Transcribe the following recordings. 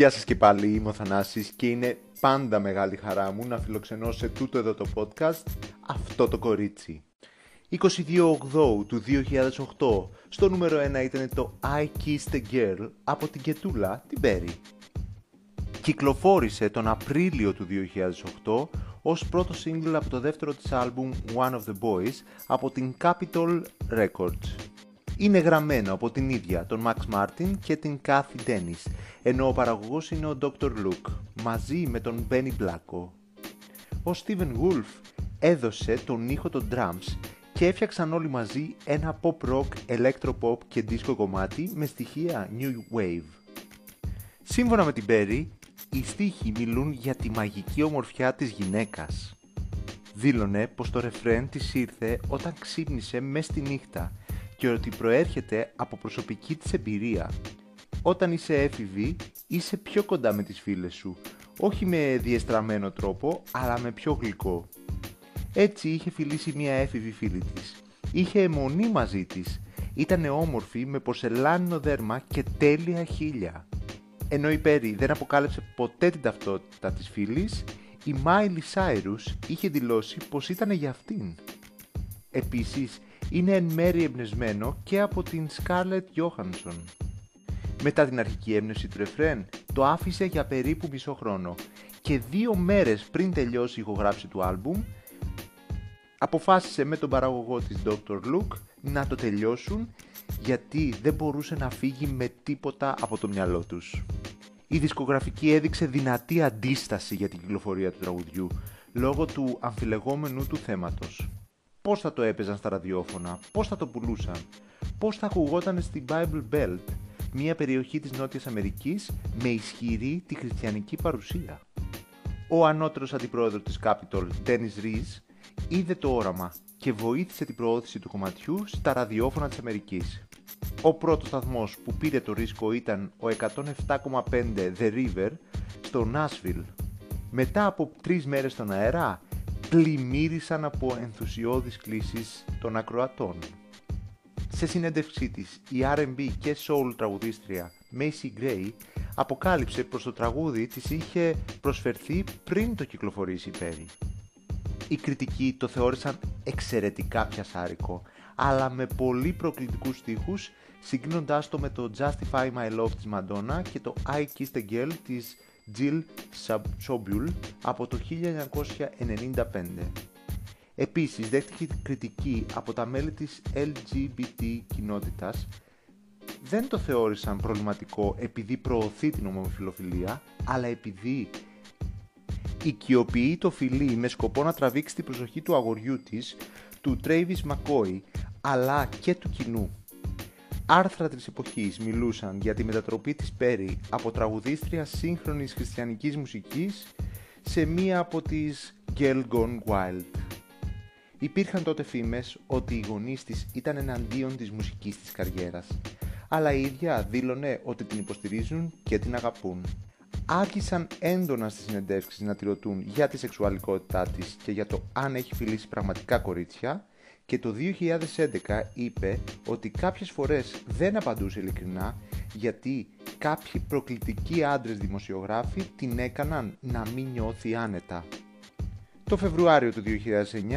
Γεια σας και πάλι, είμαι ο Θανάσης και είναι πάντα μεγάλη χαρά μου να φιλοξενώ σε τούτο εδώ το podcast αυτό το κορίτσι. 22 Οκτώου του 2008, στο νούμερο 1 ήταν το I Kissed a Girl από την Κετούλα, την Berry. Κυκλοφόρησε τον Απρίλιο του 2008 ως πρώτο single από το δεύτερο της άλμπουμ One of the Boys από την Capitol Records. Είναι γραμμένο από την ίδια τον Max Martin και την Kathy Dennis, ενώ ο παραγωγός είναι ο Dr. Luke, μαζί με τον Benny Blacko. Ο Steven Wolf έδωσε τον ήχο των drums και έφτιαξαν όλοι μαζί ένα pop rock, electro pop και disco κομμάτι με στοιχεία new wave. Σύμφωνα με την Berry, οι στίχοι μιλούν για τη μαγική ομορφιά της γυναίκας. Δήλωνε πως το ρεφρέν της ήρθε όταν ξύπνησε μες στη νύχτα και ότι προέρχεται από προσωπική της εμπειρία. Όταν είσαι έφηβη, είσαι πιο κοντά με τις φίλες σου, όχι με διεστραμμένο τρόπο, αλλά με πιο γλυκό. Έτσι είχε φιλήσει μια έφηβη φίλη της. Είχε εμμονή μαζί της. Ήτανε όμορφη με πορσελάνινο δέρμα και τέλεια χείλια. Ενώ η Πέρι δεν αποκάλυψε ποτέ την ταυτότητα της φίλης, η Μάιλι Σάιρους είχε δηλώσει πως ήταν για αυτήν. Επίσης, είναι εν μέρει εμπνευσμένο και από την Scarlett Johansson. Μετά την αρχική έμπνευση του ρεφρέν, το άφησε για περίπου μισό χρόνο και δύο μέρες πριν τελειώσει η ηχογράφηση του άλμπουμ, αποφάσισε με τον παραγωγό της Dr. Luke να το τελειώσουν γιατί δεν μπορούσε να φύγει με τίποτα από το μυαλό τους. Η δισκογραφική έδειξε δυνατή αντίσταση για την κυκλοφορία του τραγουδιού λόγω του αμφιλεγόμενου του θέματος. Πώς θα το έπαιζαν στα ραδιόφωνα, πώς θα το πουλούσαν, πώς θα ακουγόταν στην Bible Belt, μια περιοχή της Νότιας Αμερικής με ισχυρή τη χριστιανική παρουσία. Ο ανώτερος αντιπρόεδρος της Capitol, Dennis Rees, είδε το όραμα και βοήθησε την προώθηση του κομματιού στα ραδιόφωνα της Αμερικής. Ο πρώτος σταθμός που πήρε το ρίσκο ήταν ο 107,5 The River στο Nashville. Μετά από τρεις μέρες στον αέρα, πλημμύρισαν από ενθουσιώδεις κλήσεις των ακροατών. Σε συνέντευξή της, η R&B και soul τραγουδίστρια Macy Gray αποκάλυψε πως το τραγούδι της είχε προσφερθεί πριν το κυκλοφορήσει η Perry. Οι κριτικοί το θεώρησαν εξαιρετικά πιασάρικο, αλλά με πολύ προκλητικούς στίχους, συγκρίνοντάς το με το Justify My Love της Madonna και το I Kissed a Girl της Jill Sobule από το 1995. Επίσης δέχτηκε κριτική από τα μέλη της LGBT κοινότητας δεν το θεώρησαν προβληματικό επειδή προωθεί την ομοφιλοφιλία, αλλά επειδή οικειοποιεί το φιλί με σκοπό να τραβήξει την προσοχή του αγοριού της, του Travis McCoy, αλλά και του κοινού. Άρθρα της εποχής μιλούσαν για τη μετατροπή της Πέρι από τραγουδίστρια σύγχρονης χριστιανικής μουσικής σε μία από τις Girl Gone Wild. Υπήρχαν τότε φήμες ότι οι γονείς της ήταν εναντίον της μουσικής της καριέρας, αλλά η ίδια δήλωνε ότι την υποστηρίζουν και την αγαπούν. Άρχισαν έντονα στις συνεντεύξεις να τη ρωτούν για τη σεξουαλικότητά της και για το αν έχει φιλήσει πραγματικά κορίτσια και το 2011 είπε ότι κάποιες φορές δεν απαντούσε ειλικρινά γιατί κάποιοι προκλητικοί άντρες δημοσιογράφοι την έκαναν να μην νιώθει άνετα. Το Φεβρουάριο του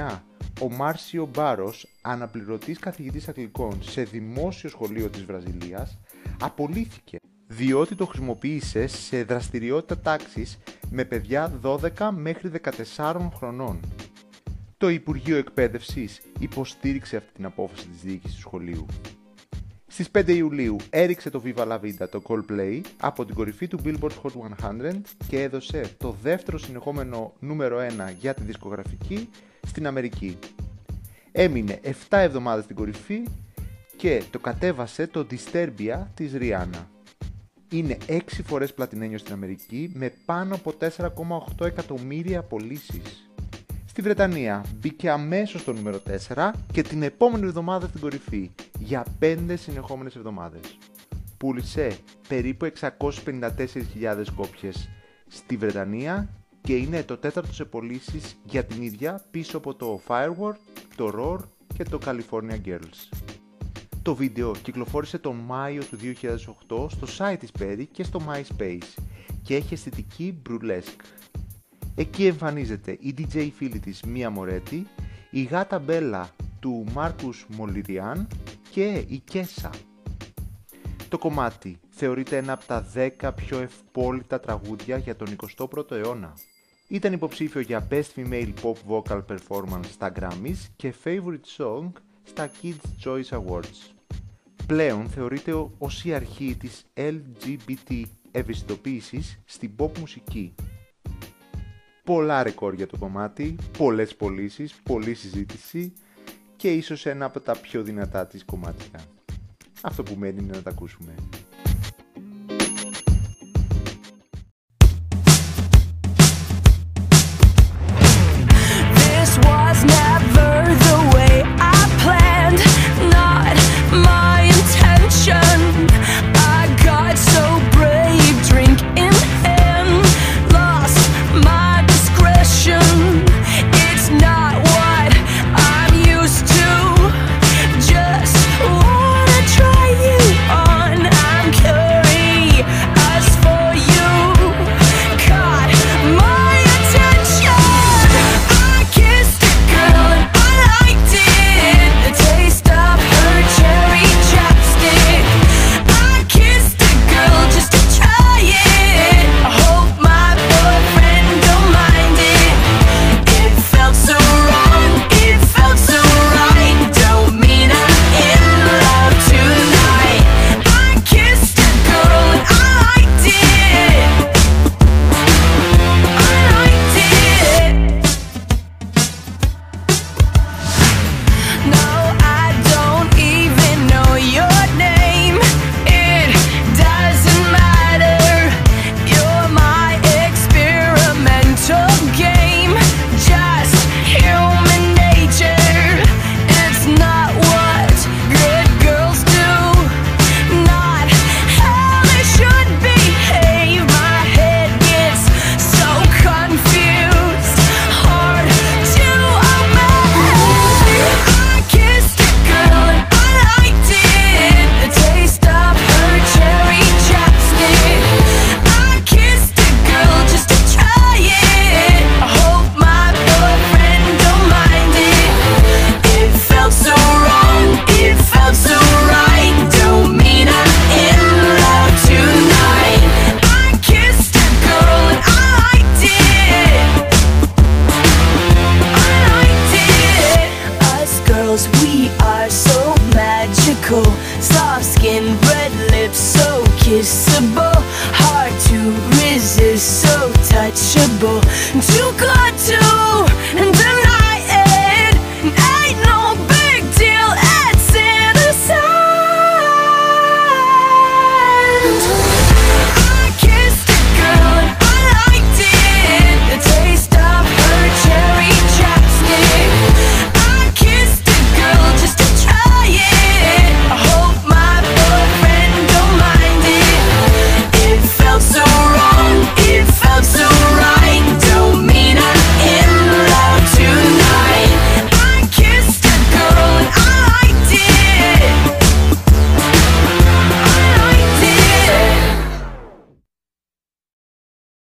2009 ο Μάρσιο Μπάρος, αναπληρωτής καθηγητής αγγλικών σε δημόσιο σχολείο της Βραζιλίας, απολύθηκε διότι το χρησιμοποίησε σε δραστηριότητα τάξης με παιδιά 12 μέχρι 14 χρονών. Το Υπουργείο Εκπαίδευσης υποστήριξε αυτή την απόφαση της διοίκησης του σχολείου. Στις 5 Ιουλίου έριξε το Viva La Vida το Coldplay από την κορυφή του Billboard Hot 100 και έδωσε το δεύτερο συνεχόμενο νούμερο 1 για τη δισκογραφική στην Αμερική. Έμεινε 7 εβδομάδες στην κορυφή και το κατέβασε το Disturbia της Rihanna. Είναι 6 φορές πλατινένιο στην Αμερική με πάνω από 4,8 εκατομμύρια πωλήσει. Στη Βρετανία μπήκε αμέσως στο νούμερο 4 και την επόμενη εβδομάδα στην κορυφή για 5 συνεχόμενες εβδομάδες. Πούλησε περίπου 654.000 κόπιες στη Βρετανία και είναι το τέταρτο σε πωλήσεις για την ίδια πίσω από το Firework, το Roar και το California Girls. Το βίντεο κυκλοφόρησε τον Μάιο του 2008 στο site της Perry και στο MySpace και έχει αισθητική μπρουλέσκ. Εκεί εμφανίζεται η DJ φίλη της Μία Μορέτη, η γάτα Μπέλα του Μάρκους Μολυριάν και η Κέσα. Το κομμάτι θεωρείται ένα από τα 10 πιο ευπόλυτα τραγούδια για τον 21ο αιώνα. Ήταν υποψήφιο για Best Female Pop Vocal Performance στα Grammys και Favorite Song στα Kids Choice Awards. Πλέον θεωρείται ως η αρχή της LGBT ευαισθητοποίησης στην pop μουσική. Πολλά ρεκόρ για το κομμάτι, πολλές πωλήσεις, πολλή συζήτηση και ίσως ένα από τα πιο δυνατά της κομμάτια. Αυτό που μένει είναι να τα ακούσουμε.